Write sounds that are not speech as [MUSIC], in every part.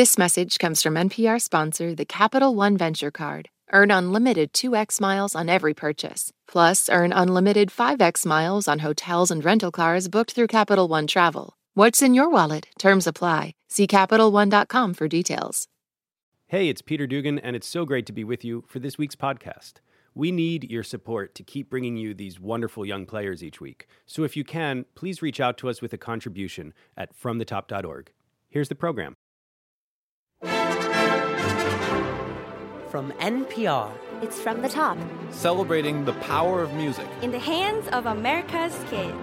This message comes from NPR sponsor, the Capital One Venture Card. Earn unlimited 2x miles on every purchase. Plus, earn unlimited 5x miles on hotels and rental cars booked through Capital One Travel. What's in your wallet? Terms apply. See CapitalOne.com for details. Hey, it's Peter Dugan, and it's so great to be with you for this week's podcast. We need your support to keep bringing you these wonderful young players each week. So if you can, please reach out to us with a contribution at fromthetop.org. Here's the program. From NPR, It's from the top. celebrating the power of music. In the hands of America's kids.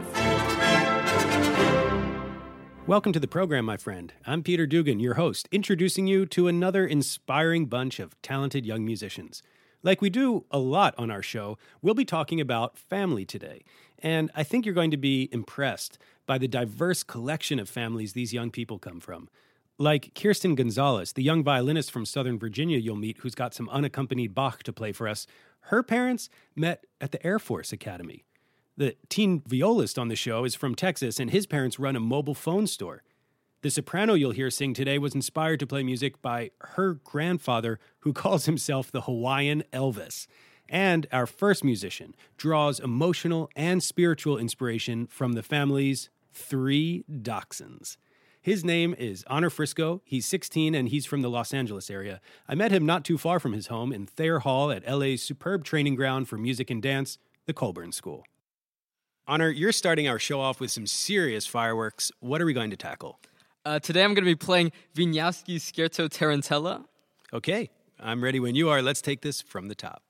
Welcome to the program, my friend. I'm Peter Dugan, your host, introducing you to another inspiring bunch of talented young musicians. Like we do a lot on our show, we'll be talking about family today. And I think you're going to be impressed by the diverse collection of families these young people come from. Like Kirsten Gonzalez, the young violinist from Southern Virginia you'll meet who's got some unaccompanied Bach to play for us, her parents met at the Air Force Academy. The teen violist on the show is from Texas, and his parents run a mobile phone store. The soprano you'll hear sing today was inspired to play music by her grandfather, who [LAUGHS] calls himself the Hawaiian Elvis. And our first musician draws emotional and spiritual inspiration from the family's three dachshunds. His name is Honor Frisco. He's 16 and he's from the Los Angeles area. I met him not too far from his home in Thayer Hall at LA's superb training ground for music and dance, the Colburn School. Honor, you're starting our show off with some serious fireworks. What are we going to tackle? Uh, today I'm going to be playing Wieniawski Scherzo Tarantella. Okay, I'm ready when you are. Let's take this from the top.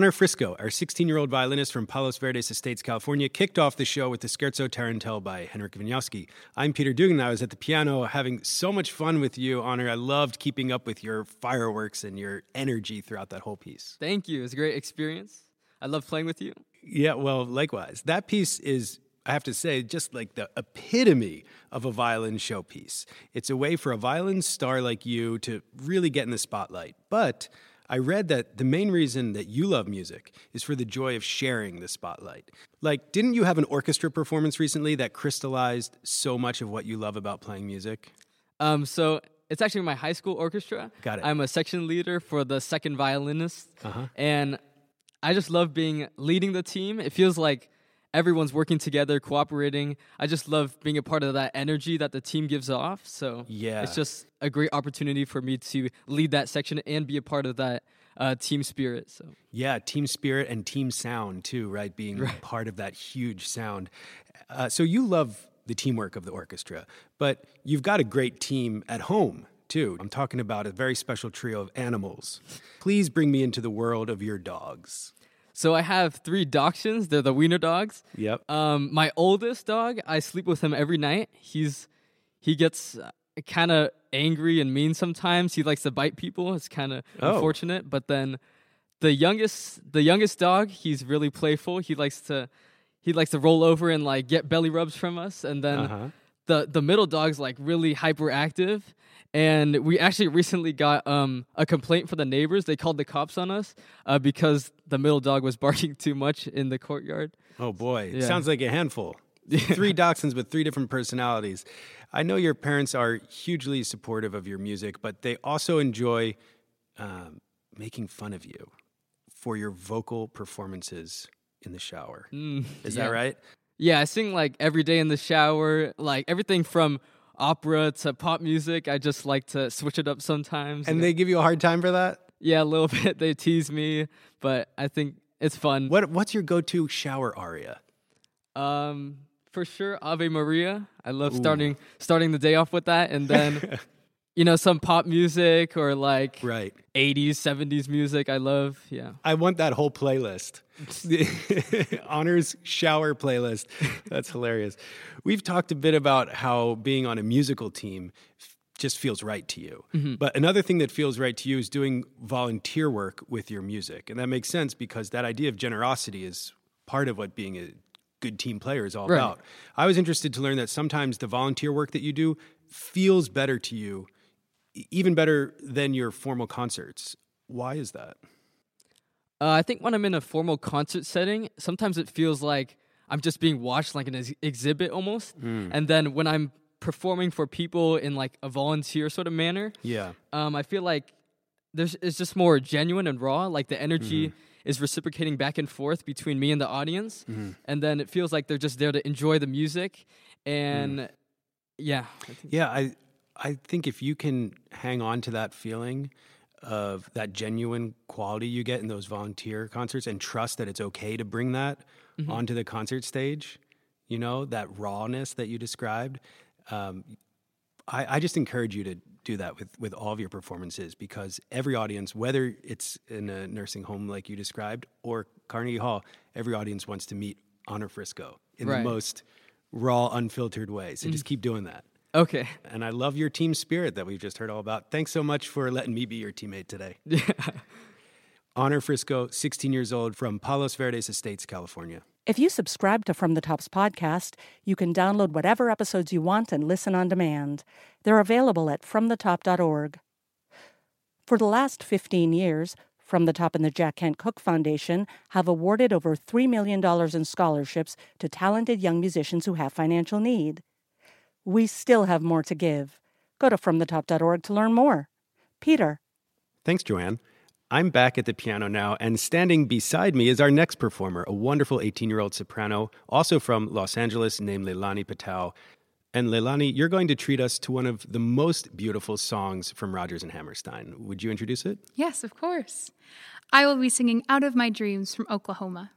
Honor Frisco, our 16 year old violinist from Palos Verdes Estates, California, kicked off the show with the Scherzo Tarantelle by Henrik Wieniawski. I'm Peter Dugan. I was at the piano having so much fun with you, Honor. I loved keeping up with your fireworks and your energy throughout that whole piece. Thank you. It was a great experience. I love playing with you. Yeah, well, likewise. That piece is, I have to say, just like the epitome of a violin showpiece. It's a way for a violin star like you to really get in the spotlight. But I read that the main reason that you love music is for the joy of sharing the spotlight. Like, didn't you have an orchestra performance recently that crystallized so much of what you love about playing music? Um, so it's actually my high school orchestra. Got it. I'm a section leader for the second violinist, and I just love being leading the team. It feels like everyone's working together, cooperating. I just love being a part of that energy that the team gives off. So Yeah. it's just a great opportunity for me to lead that section and be a part of that uh, team spirit. So Yeah, team spirit and team sound too, right? Being part of that huge sound. Uh, so you love the teamwork of the orchestra, but you've got a great team at home too. I'm talking about a very special trio of animals. Please bring me into the world of your dogs. So I have three dachshunds. They're the wiener dogs. Yep. Um, my oldest dog, I sleep with him every night. He's he gets uh, kind of angry and mean sometimes. He likes to bite people. It's kind of Oh. unfortunate. But then the youngest the youngest dog, he's really playful. He likes to he likes to roll over and like get belly rubs from us. And then Uh-huh. The the middle dog's like really hyperactive. And we actually [LAUGHS] recently got um, a complaint from the neighbors. They called the cops on us uh, because the middle dog was [LAUGHS] barking too much in the courtyard. Oh boy, Yeah. sounds like a handful. [LAUGHS] three dachshunds with three different personalities. I know your parents are hugely supportive of your music, but they also enjoy um, making fun of you for your vocal performances in the shower. Is Mm, yeah. that right? Yeah, I sing like every day in the shower, like everything from opera to pop music. I just like to switch it up sometimes. And they give you a hard time for that? yeah, a little [LAUGHS] bit. They tease me, but I think it's fun. What What's your go-to shower aria? Um, for sure, Ave Maria. I love starting starting the day off with that, and then [LAUGHS] you know some pop music or like Right. 80s, 70s music. I love. Yeah. I want that whole playlist. [LAUGHS] [LAUGHS] Honors shower playlist. That's hilarious. We've talked a bit about how being on a musical team just feels right to you. Mm-hmm. But another thing that feels right to you is doing volunteer work with your music. And that makes sense because that idea of generosity is part of what being a good team player is all Right. about. I was interested to learn that sometimes the volunteer work that you do feels better to you, even better than your formal concerts. Why is that? Uh, I think when I'm in a formal concert setting, sometimes it feels like I'm just being watched like an ex- exhibit almost. And then when I'm performing for people in like a volunteer sort of manner, Yeah. um, I feel like there's it's just more genuine and raw. Like the energy is reciprocating back and forth between me and the audience, and then it feels like they're just there to enjoy the music. And yeah, I Yeah, I I think if you can hang on to that feeling of that genuine quality you get in those volunteer concerts and trust that it's okay to bring that mm-hmm. onto the concert stage. You know, that rawness that you described. Um, I, I just encourage you to do that with, with all of your performances because every audience, whether it's in a nursing home like you described or Carnegie Hall, every audience wants to meet Honor Frisco in right. the most raw, unfiltered way. So mm. just keep doing that. Okay. And I love your team spirit that we've just heard all about. Thanks so much for letting me be your teammate today. [LAUGHS] Yeah. Honor Frisco, 16 years old from Palos Verdes Estates, California. If you subscribe to From the Tops podcast, you can download whatever episodes you want and listen on demand. They're available at fromthetop.org. For the last 15 years, From the Top and the Jack Kent Cooke Foundation have awarded over $3 million in scholarships to talented young musicians who have financial need. We still have more to give. Go to fromthetop.org to learn more. Peter. Thanks, Joanne. I'm back at the piano now, and standing beside me is our next performer, a wonderful 18 year old soprano, also from Los Angeles, named Leilani Patel. And Leilani, you're going to treat us to one of the most beautiful songs from Rodgers and Hammerstein. Would you introduce it? Yes, of course. I will be singing Out of My Dreams from Oklahoma.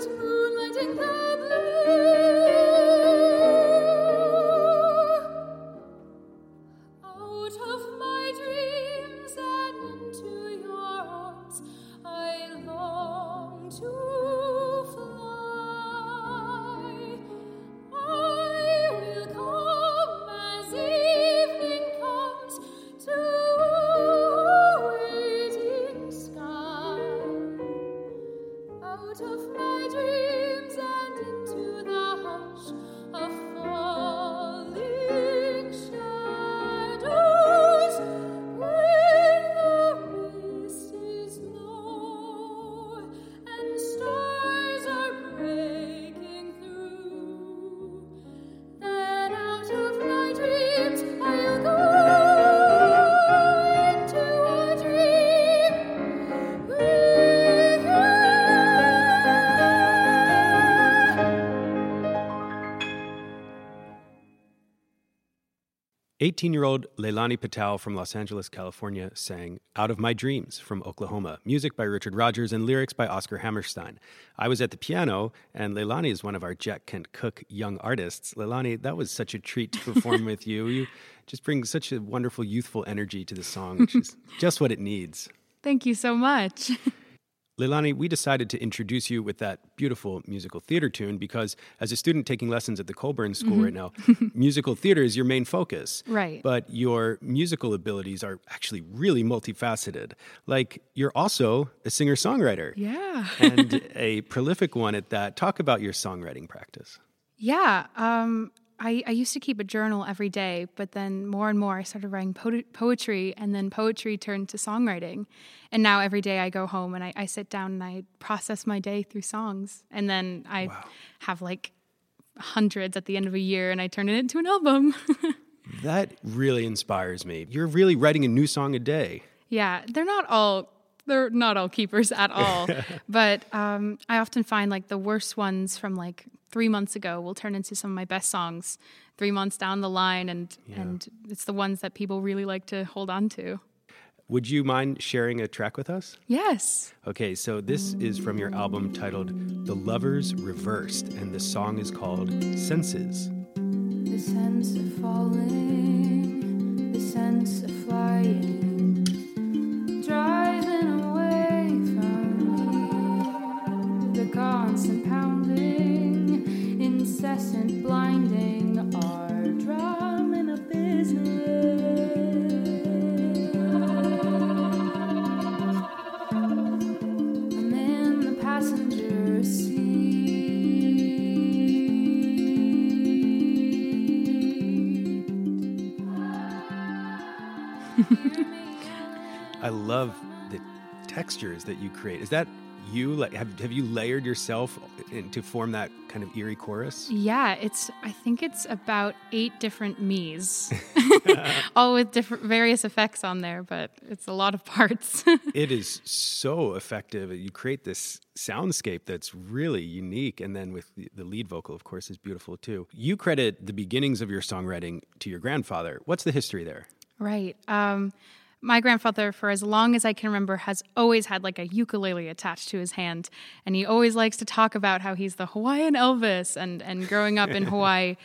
Mm-hmm. 18 year old Leilani Patel from Los Angeles, California sang Out of My Dreams from Oklahoma, music by Richard Rodgers and lyrics by Oscar Hammerstein. I was at the piano, and Leilani is one of our Jack Kent Cooke young artists. Leilani, that was such a treat to perform [LAUGHS] with you. You just bring such a wonderful youthful energy to the song, which is [LAUGHS] just what it needs. Thank you so much. [LAUGHS] Leilani, we decided to introduce you with that beautiful musical theater tune because, as a student taking lessons at the Colburn School mm-hmm. right now, [LAUGHS] musical theater is your main focus. Right. But your musical abilities are actually really multifaceted. Like, you're also a singer songwriter. Yeah. and [LAUGHS] a prolific one at that. Talk about your songwriting practice. Yeah. Um, I, I, used to keep a journal every day, but then more and more I started writing po- poetry, and then poetry turned to songwriting. And now every day I go home and I, I sit down and I process my day through songs. And then I wow. have like hundreds at the end of a year and I turn it into an album. [LAUGHS] That really inspires me. You're really writing a new song a day. Yeah, they're not all they're not all keepers at [LAUGHS] all. but um, I often find like the worst ones from like three months ago will turn into some of my best songs three months down the line, and yeah. and it's the ones that people really like to hold on to. Would you mind sharing a track with us? Yes. Okay, so this is from your album titled The Lovers Reversed, and the song is called Senses. The sense of falling, the sense of flying, driving constant pounding, incessant blinding, our drum of business. And then the passengers see. [LAUGHS] I love the textures that you create. Is that you? Like, have have you layered yourself in, to form that kind of eerie chorus? Yeah, it's. I think it's about eight different me's, [LAUGHS] [LAUGHS] all with different various effects on there. But it's a lot of parts. [LAUGHS] it is so effective. You create this soundscape that's really unique, and then with the, the lead vocal, of course, is beautiful too. You credit the beginnings of your songwriting to your grandfather. What's the history there? Right. Um, my grandfather, for as long as I can remember, has always had like a ukulele attached to his hand, and he always likes to talk about how he's the Hawaiian Elvis. And and growing up in [LAUGHS] Hawaii,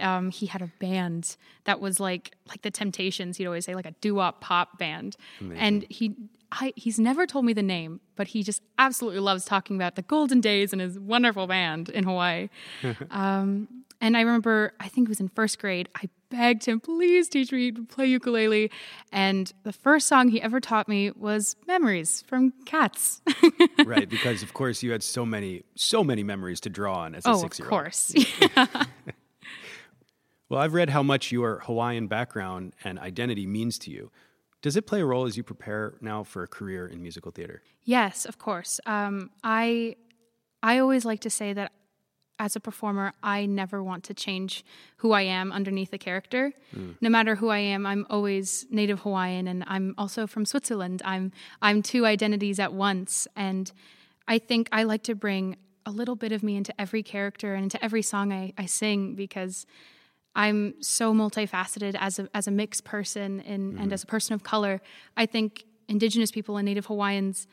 um, he had a band that was like like the Temptations. He'd always say like a doo wop pop band, Amazing. and he. I, he's never told me the name, but he just absolutely loves talking about the golden days and his wonderful band in Hawaii. [LAUGHS] um, and I remember, I think it was in first grade, I begged him, please teach me to play ukulele. And the first song he ever taught me was Memories from Cats. [LAUGHS] right, because of course you had so many, so many memories to draw on as a oh, six year old. Of course. Yeah. [LAUGHS] well, I've read how much your Hawaiian background and identity means to you. Does it play a role as you prepare now for a career in musical theater? Yes, of course. Um, I I always like to say that as a performer, I never want to change who I am underneath a character. Mm. No matter who I am, I'm always native Hawaiian and I'm also from Switzerland. I'm I'm two identities at once and I think I like to bring a little bit of me into every character and into every song I, I sing because I'm so multifaceted as a as a mixed person and, mm. and as a person of color. I think indigenous people and native Hawaiians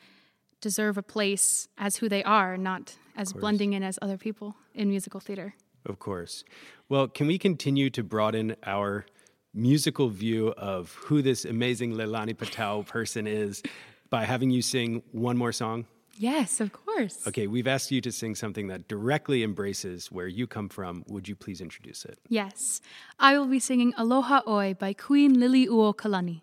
deserve a place as who they are, not as blending in as other people in musical theater. Of course. Well, can we continue to broaden our musical view of who this amazing Leilani Patel person is by having you sing one more song? Yes, of course. Okay, we've asked you to sing something that directly embraces where you come from. Would you please introduce it? Yes. I will be singing Aloha Oe by Queen Liliuokalani.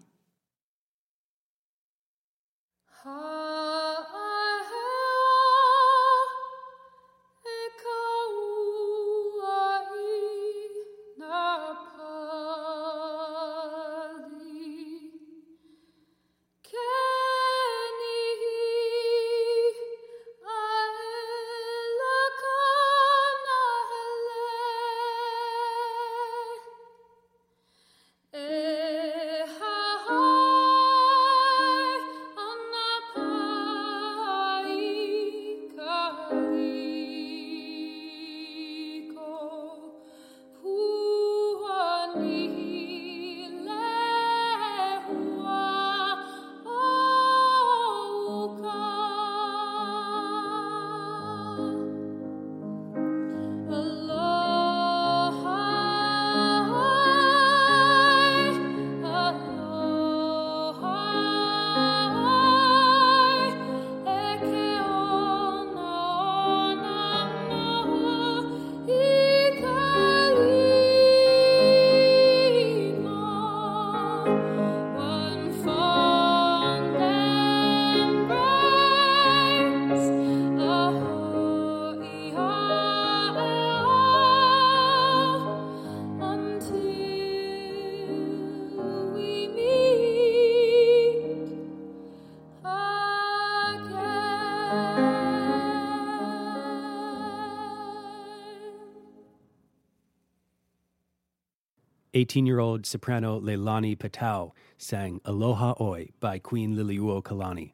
18 year old soprano Leilani Patel sang Aloha Oe by Queen Liliuokalani.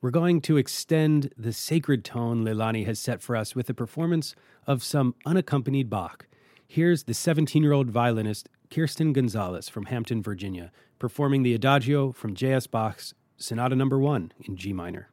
We're going to extend the sacred tone Leilani has set for us with a performance of some unaccompanied Bach. Here's the 17 year old violinist Kirsten Gonzalez from Hampton, Virginia, performing the Adagio from J.S. Bach's Sonata Number 1 in G minor.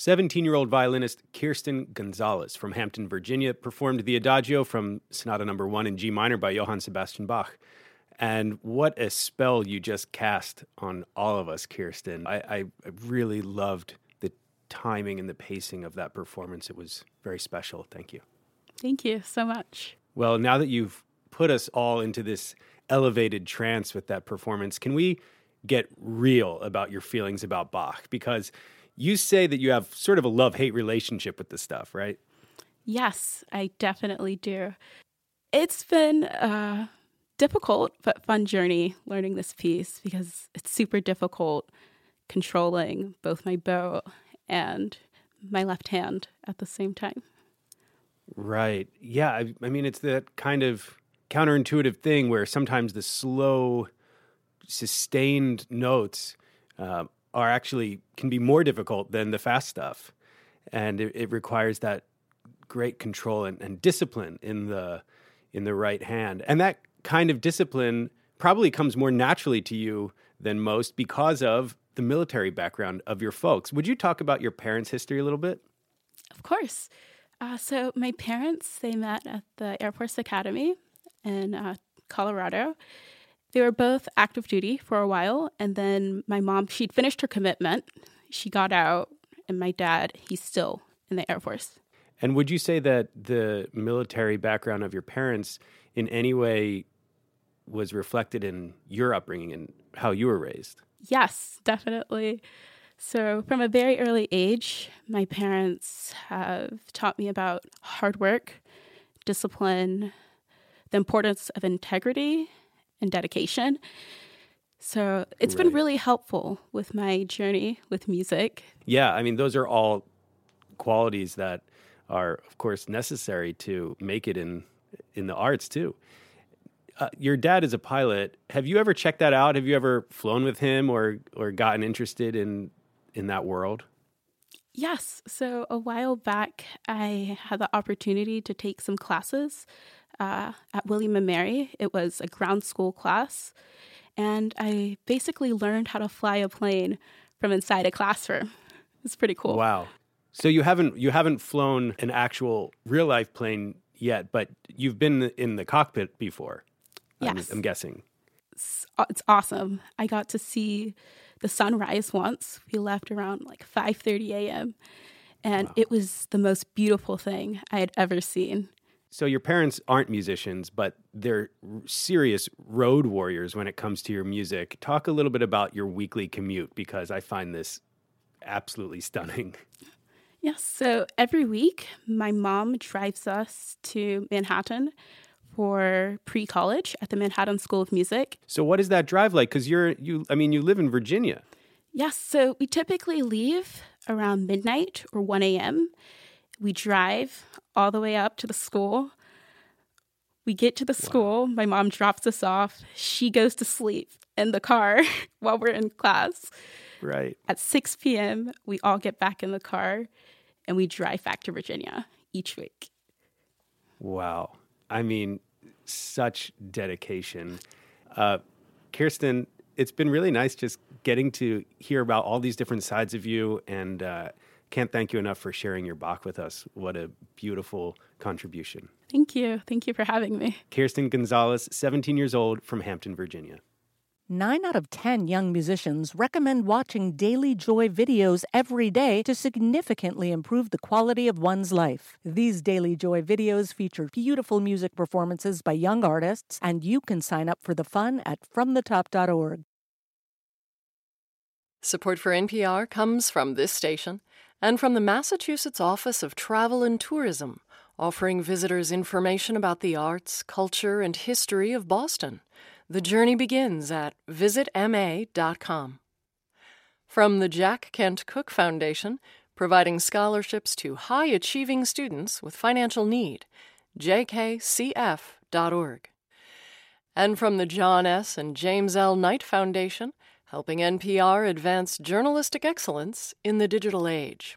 Seventeen year old violinist Kirsten Gonzalez from Hampton, Virginia, performed the Adagio from Sonata Number One in G minor by Johann Sebastian Bach. And what a spell you just cast on all of us, Kirsten. I, I really loved the timing and the pacing of that performance. It was very special. Thank you. Thank you so much. Well, now that you've put us all into this elevated trance with that performance, can we get real about your feelings about Bach? Because you say that you have sort of a love hate relationship with this stuff, right? Yes, I definitely do. It's been a difficult but fun journey learning this piece because it's super difficult controlling both my bow and my left hand at the same time. Right. Yeah. I, I mean, it's that kind of counterintuitive thing where sometimes the slow, sustained notes uh, are actually can be more difficult than the fast stuff, and it, it requires that great control and, and discipline in the in the right hand, and that kind of discipline probably comes more naturally to you than most because of the military background of your folks. Would you talk about your parents' history a little bit? Of course. Uh, so my parents they met at the Air Force Academy in uh, Colorado. They were both active duty for a while, and then my mom she'd finished her commitment. She got out, and my dad he's still in the Air Force. And would you say that the military background of your parents in any way was reflected in your upbringing and how you were raised? Yes, definitely. So, from a very early age, my parents have taught me about hard work, discipline, the importance of integrity and dedication. So, it's right. been really helpful with my journey with music. Yeah, I mean, those are all qualities that are, of course, necessary to make it in in the arts too. Uh, your dad is a pilot. Have you ever checked that out? Have you ever flown with him or or gotten interested in in that world? Yes. So a while back, I had the opportunity to take some classes uh, at William and Mary. It was a ground school class, and I basically learned how to fly a plane from inside a classroom. It's pretty cool. Wow. So you haven't you haven't flown an actual real life plane yet, but you've been in the cockpit before. Yes. I'm, I'm guessing. It's, it's awesome. I got to see the sunrise once. We left around like 5:30 a.m. and wow. it was the most beautiful thing I had ever seen. So your parents aren't musicians, but they're serious road warriors when it comes to your music. Talk a little bit about your weekly commute because I find this absolutely stunning. [LAUGHS] Yes, so every week my mom drives us to Manhattan for pre-college at the Manhattan School of Music. So what is that drive like cuz you're you I mean you live in Virginia. Yes, so we typically leave around midnight or 1 a.m. We drive all the way up to the school. We get to the wow. school, my mom drops us off. She goes to sleep in the car [LAUGHS] while we're in class. Right. At 6 p.m., we all get back in the car and we drive back to Virginia each week. Wow. I mean, such dedication. Uh, Kirsten, it's been really nice just getting to hear about all these different sides of you and uh, can't thank you enough for sharing your Bach with us. What a beautiful contribution. Thank you. Thank you for having me. Kirsten Gonzalez, 17 years old, from Hampton, Virginia. Nine out of 10 young musicians recommend watching Daily Joy videos every day to significantly improve the quality of one's life. These Daily Joy videos feature beautiful music performances by young artists, and you can sign up for the fun at FromTheTop.org. Support for NPR comes from this station and from the Massachusetts Office of Travel and Tourism, offering visitors information about the arts, culture, and history of Boston. The journey begins at visitma.com. From the Jack Kent Cooke Foundation, providing scholarships to high achieving students with financial need, jkcf.org. And from the John S. and James L. Knight Foundation, helping NPR advance journalistic excellence in the digital age.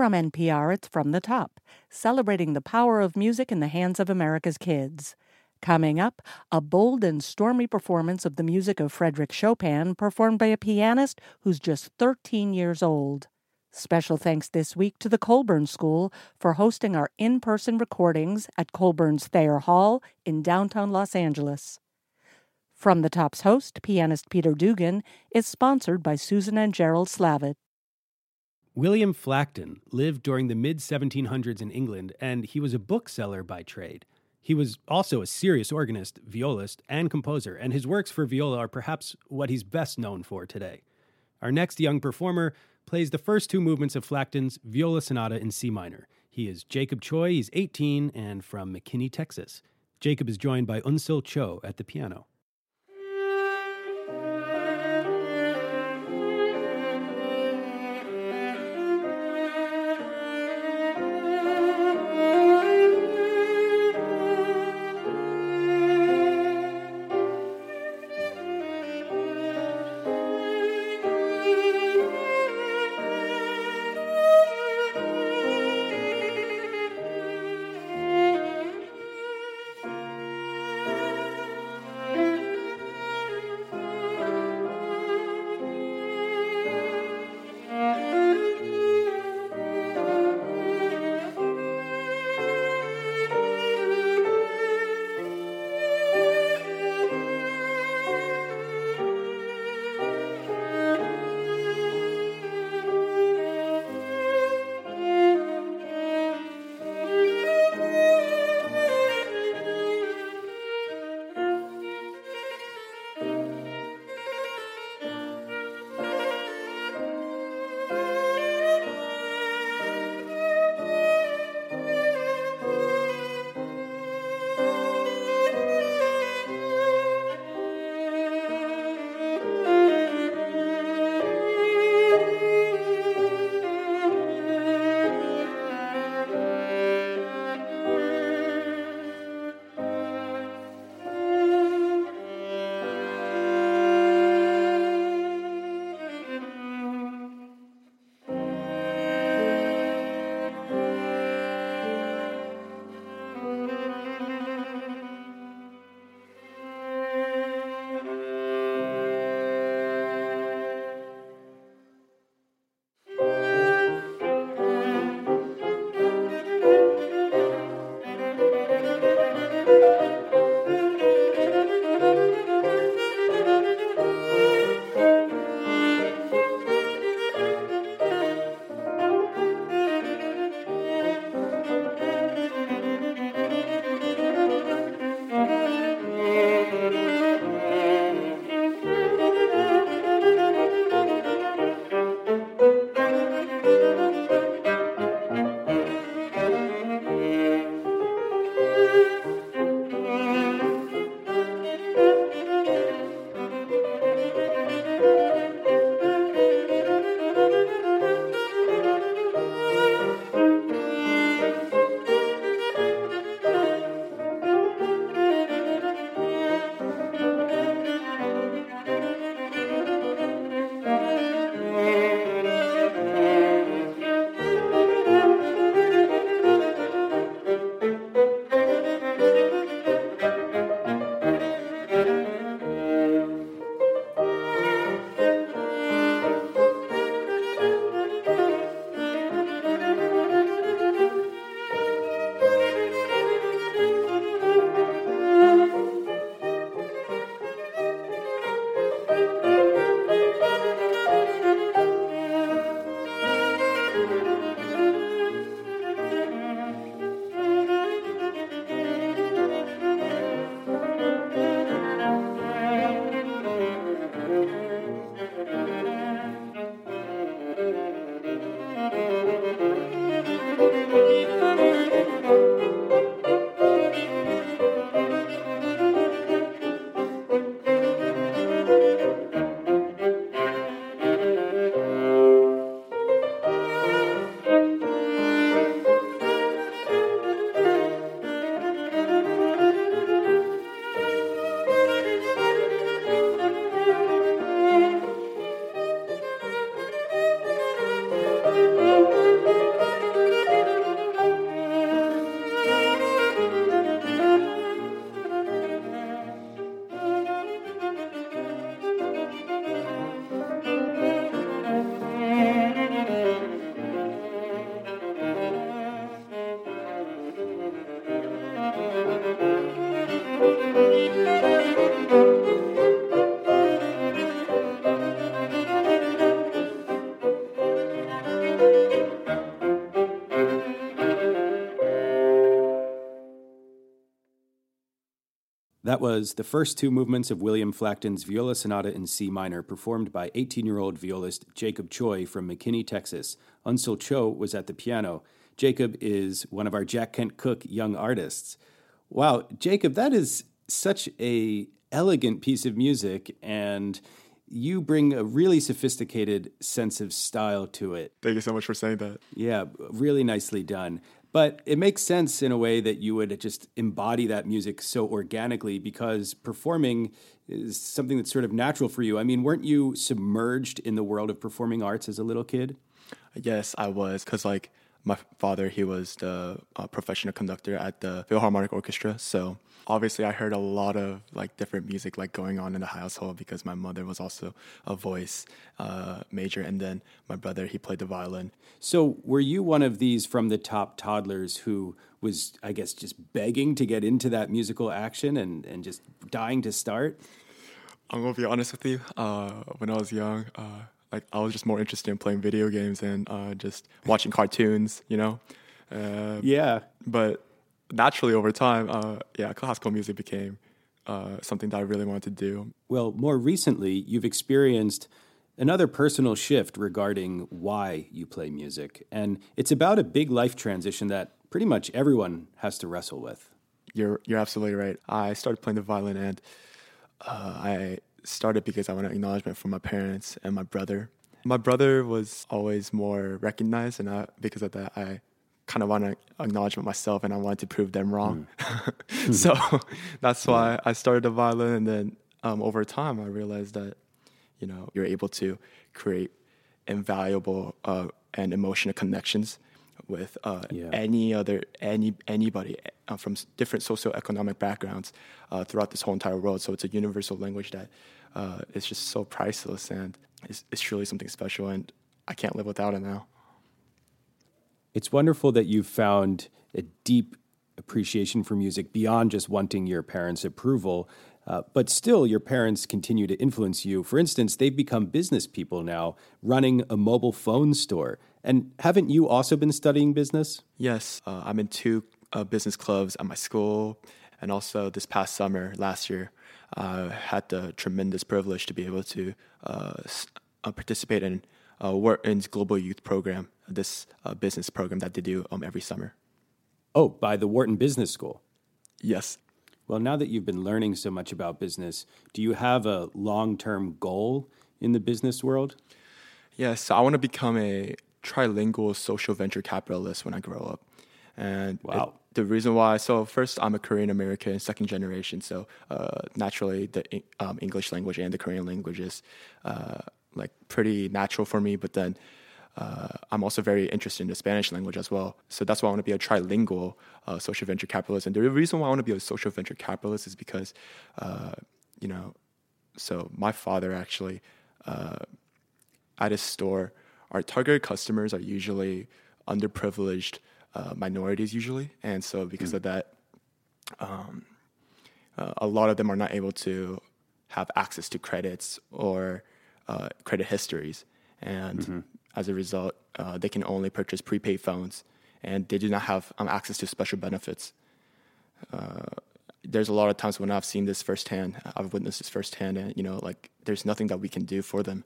From NPR, it's From the Top, celebrating the power of music in the hands of America's kids. Coming up, a bold and stormy performance of the music of Frederic Chopin performed by a pianist who's just 13 years old. Special thanks this week to the Colburn School for hosting our in person recordings at Colburn's Thayer Hall in downtown Los Angeles. From the Top's host, pianist Peter Dugan, is sponsored by Susan and Gerald Slavitt. William Flackton lived during the mid 1700s in England, and he was a bookseller by trade. He was also a serious organist, violist, and composer, and his works for viola are perhaps what he's best known for today. Our next young performer plays the first two movements of Flackton's Viola Sonata in C minor. He is Jacob Choi, he's 18 and from McKinney, Texas. Jacob is joined by Unsil Cho at the piano. That was the first two movements of William Flackton's Viola Sonata in C minor, performed by 18 year old violist Jacob Choi from McKinney, Texas. Unsel Cho was at the piano. Jacob is one of our Jack Kent Cooke young artists. Wow, Jacob, that is such a elegant piece of music and you bring a really sophisticated sense of style to it. Thank you so much for saying that. Yeah, really nicely done. But it makes sense in a way that you would just embody that music so organically because performing is something that's sort of natural for you. I mean, weren't you submerged in the world of performing arts as a little kid? Yes, I was. Because, like, my father, he was the uh, professional conductor at the Philharmonic Orchestra. So obviously I heard a lot of like different music like going on in the household because my mother was also a voice uh, major. And then my brother, he played the violin. So were you one of these from the top toddlers who was, I guess, just begging to get into that musical action and, and just dying to start? I'm gonna be honest with you. Uh, when I was young, uh, like I was just more interested in playing video games and uh, just watching cartoons, you know. Uh, yeah. But naturally, over time, uh, yeah, classical music became uh, something that I really wanted to do. Well, more recently, you've experienced another personal shift regarding why you play music, and it's about a big life transition that pretty much everyone has to wrestle with. You're you're absolutely right. I started playing the violin and I started because I wanted acknowledgement from my parents and my brother. My brother was always more recognized, and I, because of that, I kind of want to acknowledgement myself, and I wanted to prove them wrong. Mm. [LAUGHS] so [LAUGHS] that's why I started the violin, and then um, over time, I realized that you know you're able to create invaluable uh, and emotional connections with uh, yeah. any other any anybody uh, from different socioeconomic backgrounds uh, throughout this whole entire world. So it's a universal language that uh, is just so priceless and it's, it's truly something special. And I can't live without it now. It's wonderful that you've found a deep appreciation for music beyond just wanting your parents' approval. Uh, but still, your parents continue to influence you. For instance, they've become business people now, running a mobile phone store. And haven't you also been studying business? Yes, uh, I'm in two uh, business clubs at my school. And also, this past summer, last year, I had the tremendous privilege to be able to uh, uh, participate in uh, Wharton's Global Youth Program, this business program that they do um, every summer. Oh, by the Wharton Business School? Yes. Well, now that you've been learning so much about business, do you have a long term goal in the business world? Yes, so I want to become a trilingual social venture capitalist when I grow up. And wow. It, the reason why, so first, I'm a Korean American, second generation. So uh, naturally, the um, English language and the Korean language is uh, like pretty natural for me. But then uh, I'm also very interested in the Spanish language as well. So that's why I want to be a trilingual uh, social venture capitalist. And the reason why I want to be a social venture capitalist is because, uh, you know, so my father actually uh, at his store our target customers are usually underprivileged uh, minorities usually, and so because mm. of that, um, uh, a lot of them are not able to have access to credits or uh, credit histories, and mm-hmm. As a result, uh, they can only purchase prepaid phones, and they do not have um, access to special benefits. Uh, there's a lot of times when I've seen this firsthand, I've witnessed this firsthand, and you know, like there's nothing that we can do for them.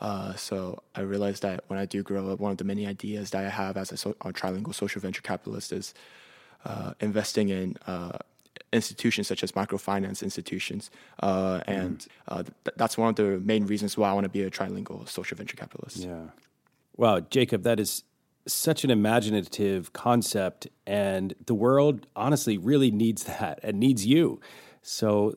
Uh, so I realized that when I do grow up, one of the many ideas that I have as a, so, a trilingual social venture capitalist is uh, investing in uh, institutions such as microfinance institutions, uh, and mm. th- that's one of the main reasons why I want to be a trilingual social venture capitalist. Yeah. Wow, Jacob, that is such an imaginative concept, and the world honestly really needs that and needs you. So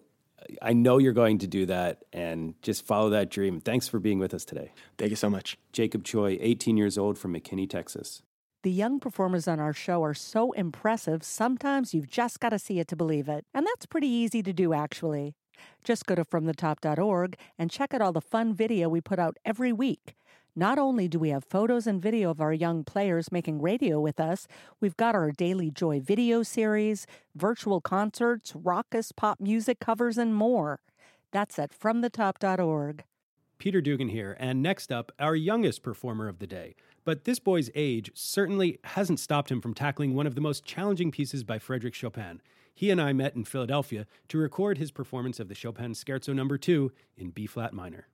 I know you're going to do that and just follow that dream. Thanks for being with us today. Thank you so much. Jacob Choi, 18 years old from McKinney, Texas. The young performers on our show are so impressive, sometimes you've just got to see it to believe it. And that's pretty easy to do, actually. Just go to FromTheTop.org and check out all the fun video we put out every week. Not only do we have photos and video of our young players making radio with us, we've got our Daily Joy video series, virtual concerts, raucous pop music covers, and more. That's at FromTheTop.org. Peter Dugan here, and next up, our youngest performer of the day. But this boy's age certainly hasn't stopped him from tackling one of the most challenging pieces by Frederic Chopin. he and I met in Philadelphia to record his performance of the Chopin Scherzo Number 2 in B flat minor.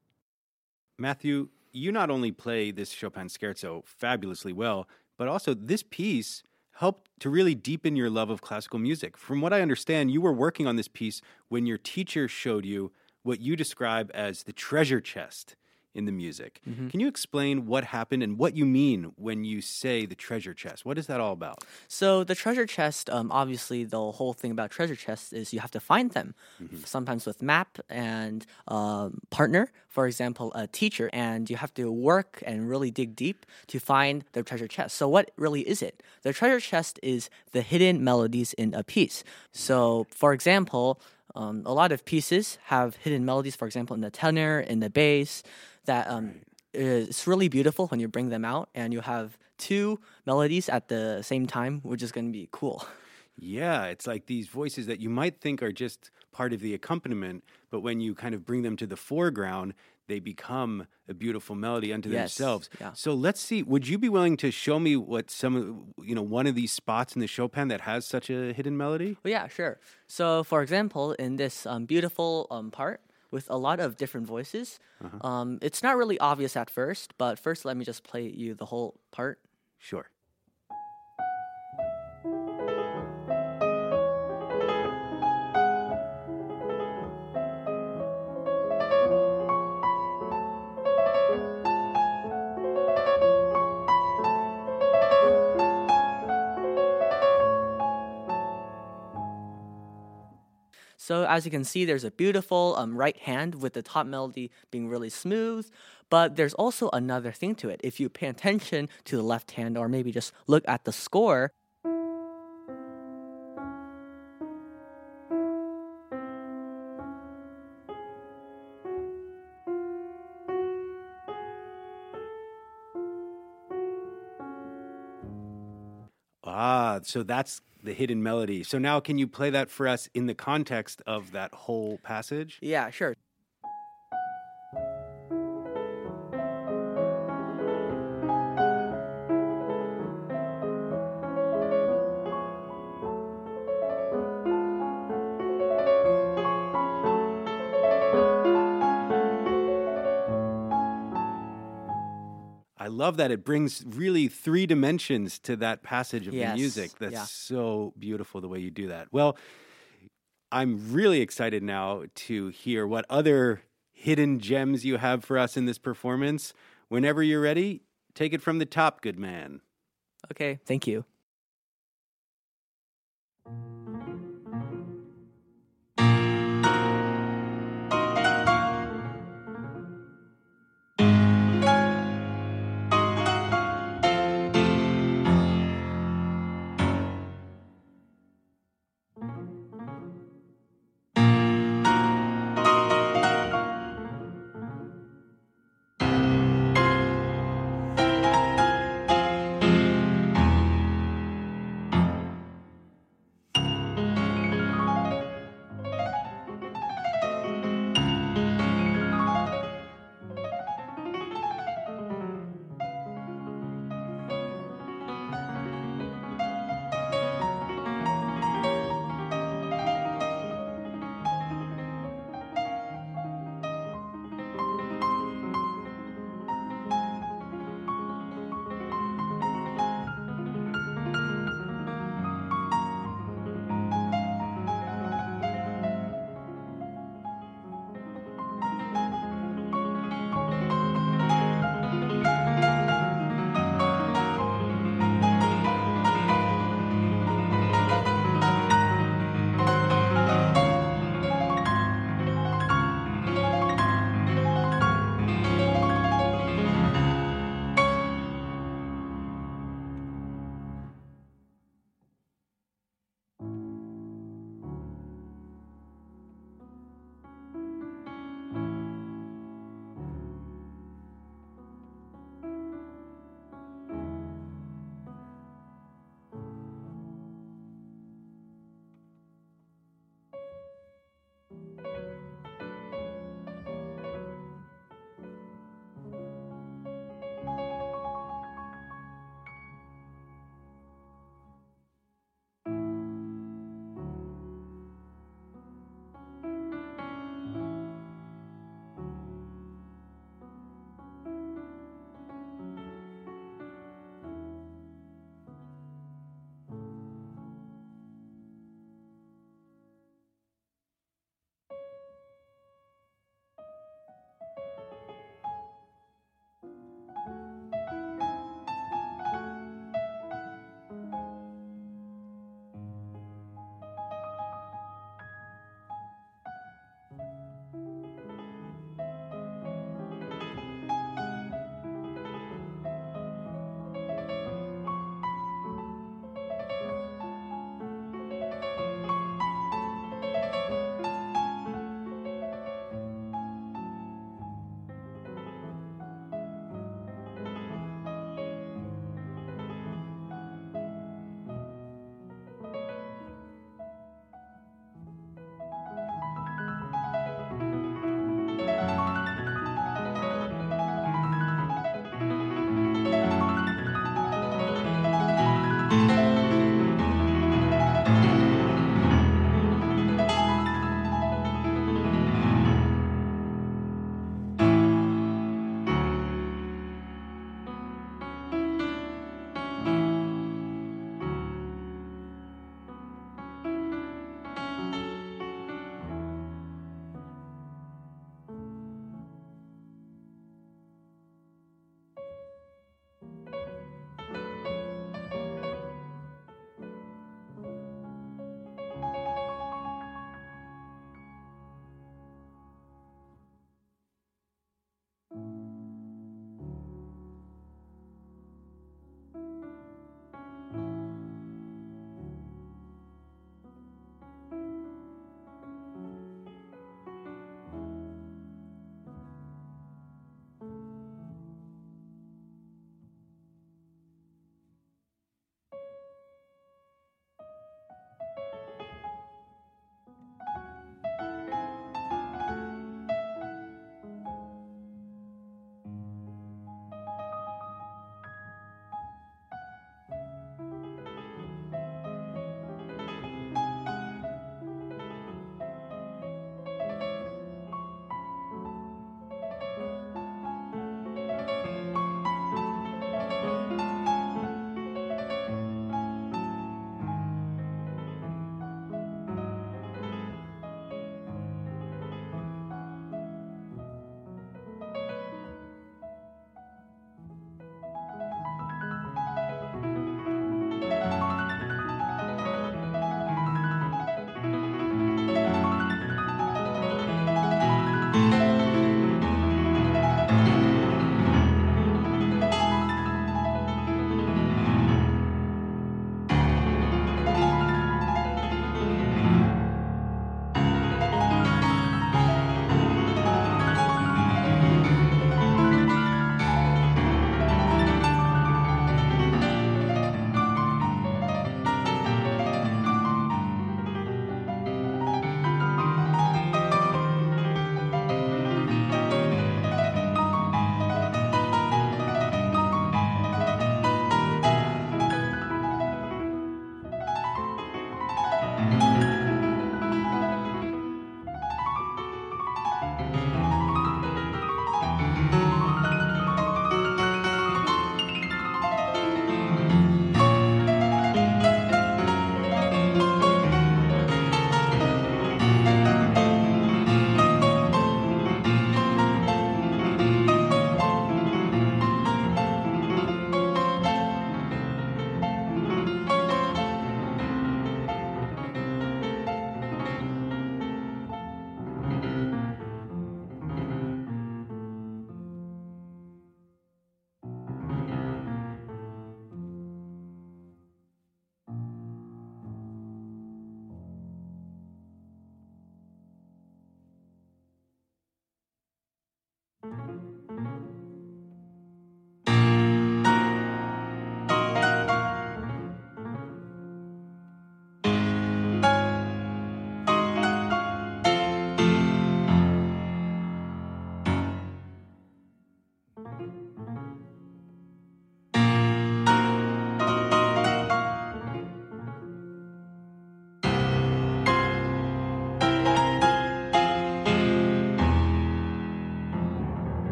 Matthew, you not only play this Chopin Scherzo fabulously well, but also this piece helped to really deepen your love of classical music. From what I understand, you were working on this piece when your teacher showed you what you describe as the treasure chest in the music. Mm-hmm. Can you explain what happened and what you mean when you say the treasure chest? What is that all about? So the treasure chest, um, obviously, the whole thing about treasure chests is you have to find them. Mm-hmm. Sometimes with map and um, partner, for example, a teacher, and you have to work and really dig deep to find the treasure chest. So what really is it? The treasure chest is the hidden melodies in a piece. So, for example. Um, a lot of pieces have hidden melodies, for example, in the tenor, in the bass, that um, it's really beautiful when you bring them out and you have two melodies at the same time, which is going to be cool. [LAUGHS] Yeah, it's like these voices that you might think are just part of the accompaniment, but when you kind of bring them to the foreground, they become a beautiful melody unto yes, themselves. Yeah. So let's see. Would you be willing to show me what some of you know one of these spots in the Chopin that has such a hidden melody? Well, yeah, sure. So, for example, in this um, beautiful um, part, with a lot of different voices. Uh-huh. Um, it's not really obvious at first, but first let me just play you the whole part. Sure. So as you can see, there's a beautiful um, right hand with the top melody being really smooth. But there's also another thing to it. If you pay attention to the left hand or maybe just look at the score, so that's the hidden melody. So now can you play that for us in the context of that whole passage? Yeah, sure. Love that it brings really three dimensions to that passage of yes. the music. That's yeah. so beautiful the way you do that. Well, I'm really excited now to hear what other hidden gems you have for us in this performance. Whenever you're ready, take it from the top, good man. Okay, thank you.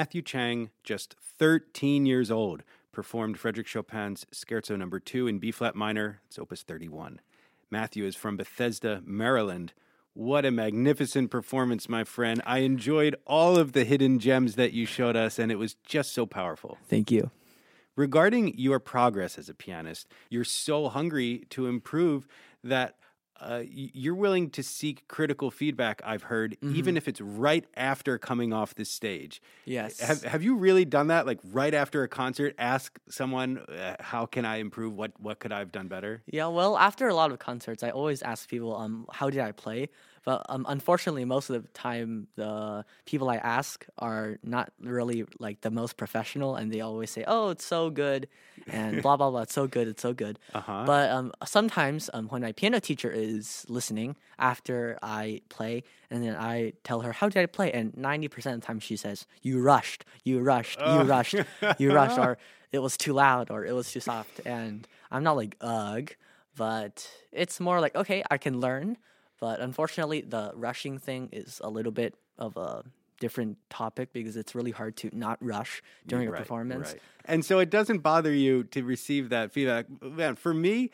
Matthew Chang, just 13 years old, performed Frederic Chopin's Scherzo Number 2 in B flat minor. It's opus 31. Matthew is from Bethesda, Maryland. What a magnificent performance, my friend. I enjoyed all of the hidden gems that you showed us, and it was just so powerful. Thank you. Regarding your progress as a pianist, you're so hungry to improve that uh, you're willing to seek critical feedback. I've heard, mm-hmm. even if it's right after coming off the stage. Yes. Have Have you really done that? Like right after a concert, ask someone, uh, "How can I improve? What What could I have done better?" Yeah. Well, after a lot of concerts, I always ask people, "Um, how did I play?" But um, unfortunately, most of the time, the people I ask are not really like the most professional, and they always say, "Oh, it's so good," and blah blah blah. It's so good. It's so good. [LAUGHS] Uh-huh. But um, sometimes um, when my piano teacher is listening after I play, and then I tell her, "How did I play?" and ninety percent of the time she says, "You rushed. You rushed. You rushed. You rushed," or [LAUGHS] "It was too loud," or "It was too soft," and I'm not like ugh. But it's more like okay, I can learn, but unfortunately, the rushing thing is a little bit of a different topic because it's really hard to not rush during right, a performance. Right. And so it doesn't bother you to receive that feedback. Man, for me,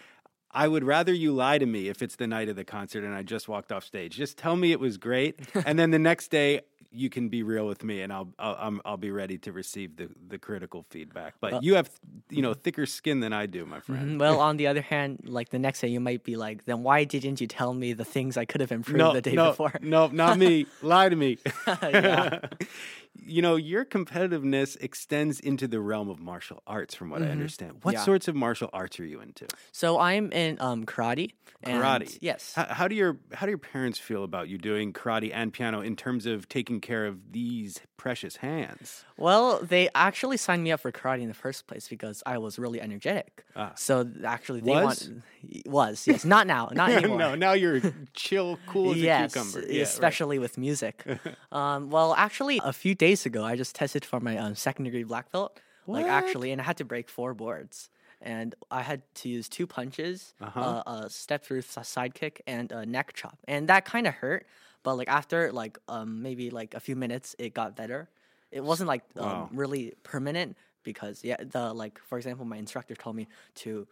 I would rather you lie to me if it's the night of the concert and I just walked off stage. Just tell me it was great, [LAUGHS] and then the next day you can be real with me, and I'll I'll, I'll be ready to receive the, the critical feedback. But you have you know thicker skin than I do, my friend. Mm-hmm. Well, on the other hand, like the next day you might be like, then why didn't you tell me the things I could have improved no, the day no, before? No, not me. [LAUGHS] lie to me. [LAUGHS] [LAUGHS] you know, your competitiveness extends into the realm of martial arts, from what mm-hmm. I understand. What yeah. sorts of martial arts are you into? So I'm in um, karate. Karate, yes. How, how, do your how do your parents feel about you doing karate and piano in terms of taking care of these precious hands? Well, they actually signed me up for karate in the first place because I was really energetic. Ah. So actually, they was want, was yes, not now, [LAUGHS] not anymore. no, now you're chill, cool as yes, a cucumber. Yeah, especially right. with music. [LAUGHS] um, well, actually, a few days ago, I just tested for my um, second degree black belt. What? Like actually, and I had to break four boards and I had to use two punches, uh-huh. uh, a step through side kick, and a neck chop, and that kind of hurt. But like after like um maybe like a few minutes, it got better. It wasn't like um, wow. really permanent because yeah, the like for example, my instructor told me to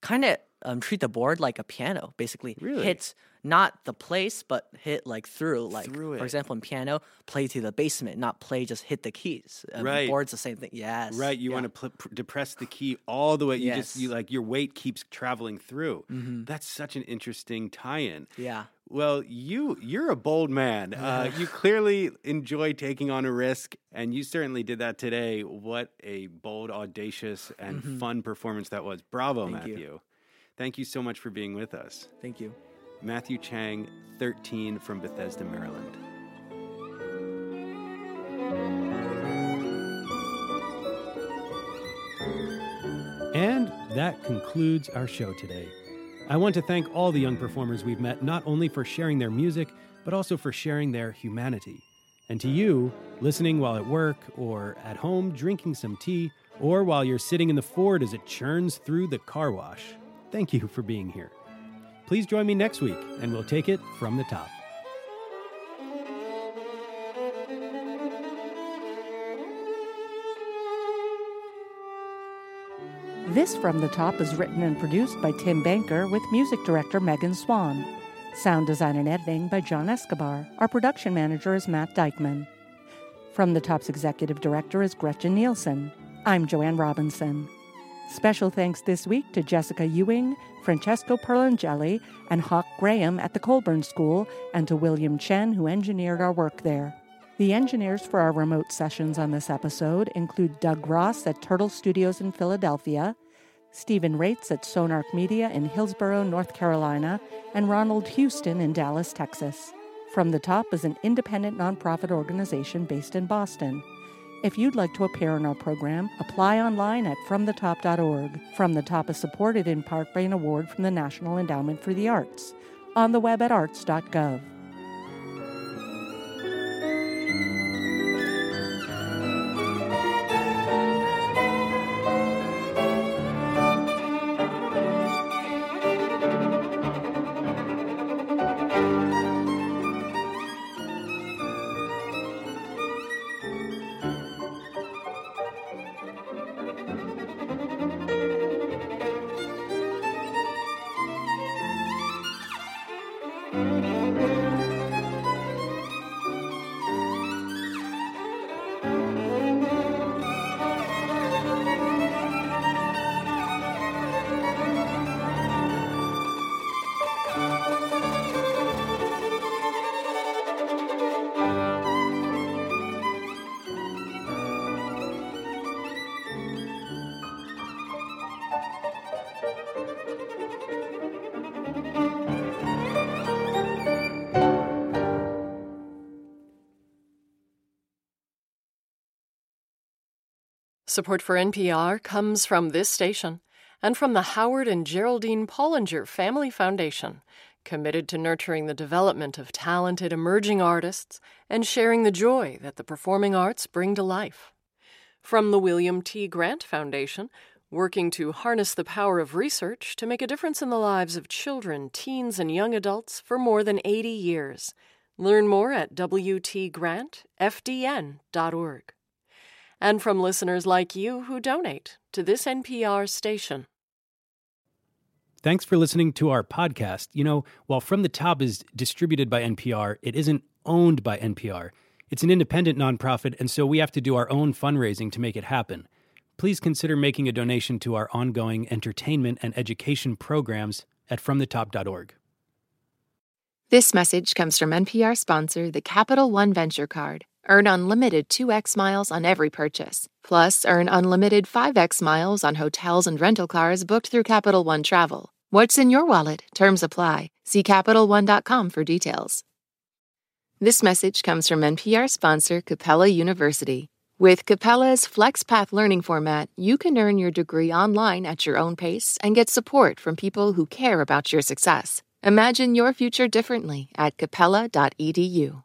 kind of um, treat the board like a piano, basically. Really? Hit not the place, but hit like through. Like through for example, in piano, play to the basement, not play just hit the keys. Um, right. Board's the same thing. Yes. Right. You yeah. want to pl- pr- depress the key all the way. You yes. just you like your weight keeps traveling through. Mm-hmm. That's such an interesting tie-in. Yeah. Well, you you're a bold man. [LAUGHS] Uh, you clearly enjoy taking on a risk, and you certainly did that today. What a bold, audacious, and mm-hmm. fun performance that was! Bravo, Thank Matthew. You. Thank you so much for being with us. Thank you. Matthew Chang, 13 from Bethesda, Maryland. And that concludes our show today. I want to thank all the young performers we've met, not only for sharing their music, but also for sharing their humanity. And to you, listening while at work or at home drinking some tea, or while you're sitting in the Ford as it churns through the car wash, thank you for being here. Please join me next week, and we'll take it from the top. This From the Top is written and produced by Tim Banker with music director Megan Swan. Sound design and editing by John Escobar. Our production manager is Matt Dykman. From the Top's executive director is Gretchen Nielsen. I'm Joanne Robinson. Special thanks this week to Jessica Ewing, Francesco Perlangelli, and Hawk Graham at the Colburn School, and to William Chen, who engineered our work there. The engineers for our remote sessions on this episode include Doug Ross at Turtle Studios in Philadelphia, Stephen Rates at Sonarch Media in Hillsborough, North Carolina, and Ronald Houston in Dallas, Texas. From the Top is an independent nonprofit organization based in Boston. If you'd like to appear in our program, apply online at fromthetop.org. From the Top is supported in part by an award from the National Endowment for the Arts. On the web at arts.gov. Support for NPR comes from this station and from the Howard and Geraldine Polinger Family Foundation, committed to nurturing the development of talented emerging artists and sharing the joy that the performing arts bring to life. From the William T. Grant Foundation, working to harness the power of research to make a difference in the lives of children, teens, and young adults for more than 80 years. Learn more at WTGrantFDN.org and from listeners like you who donate to this NPR station. Thanks for listening to our podcast. You know, while From the Top is distributed by NPR, it isn't owned by NPR. It's an independent nonprofit, and so we have to do our own fundraising to make it happen. Please consider making a donation to our ongoing entertainment and education programs at FromTheTop.org. This message comes from NPR sponsor, the Capital One Venture Card. Earn unlimited 2x miles on every purchase. Plus, earn unlimited 5x miles on hotels and rental cars booked through Capital One Travel. What's in your wallet? Terms apply. See CapitalOne.com for details. This message comes from NPR sponsor Capella University. With Capella's FlexPath learning format, you can earn your degree online at your own pace and get support from people who care about your success. Imagine your future differently at capella.edu.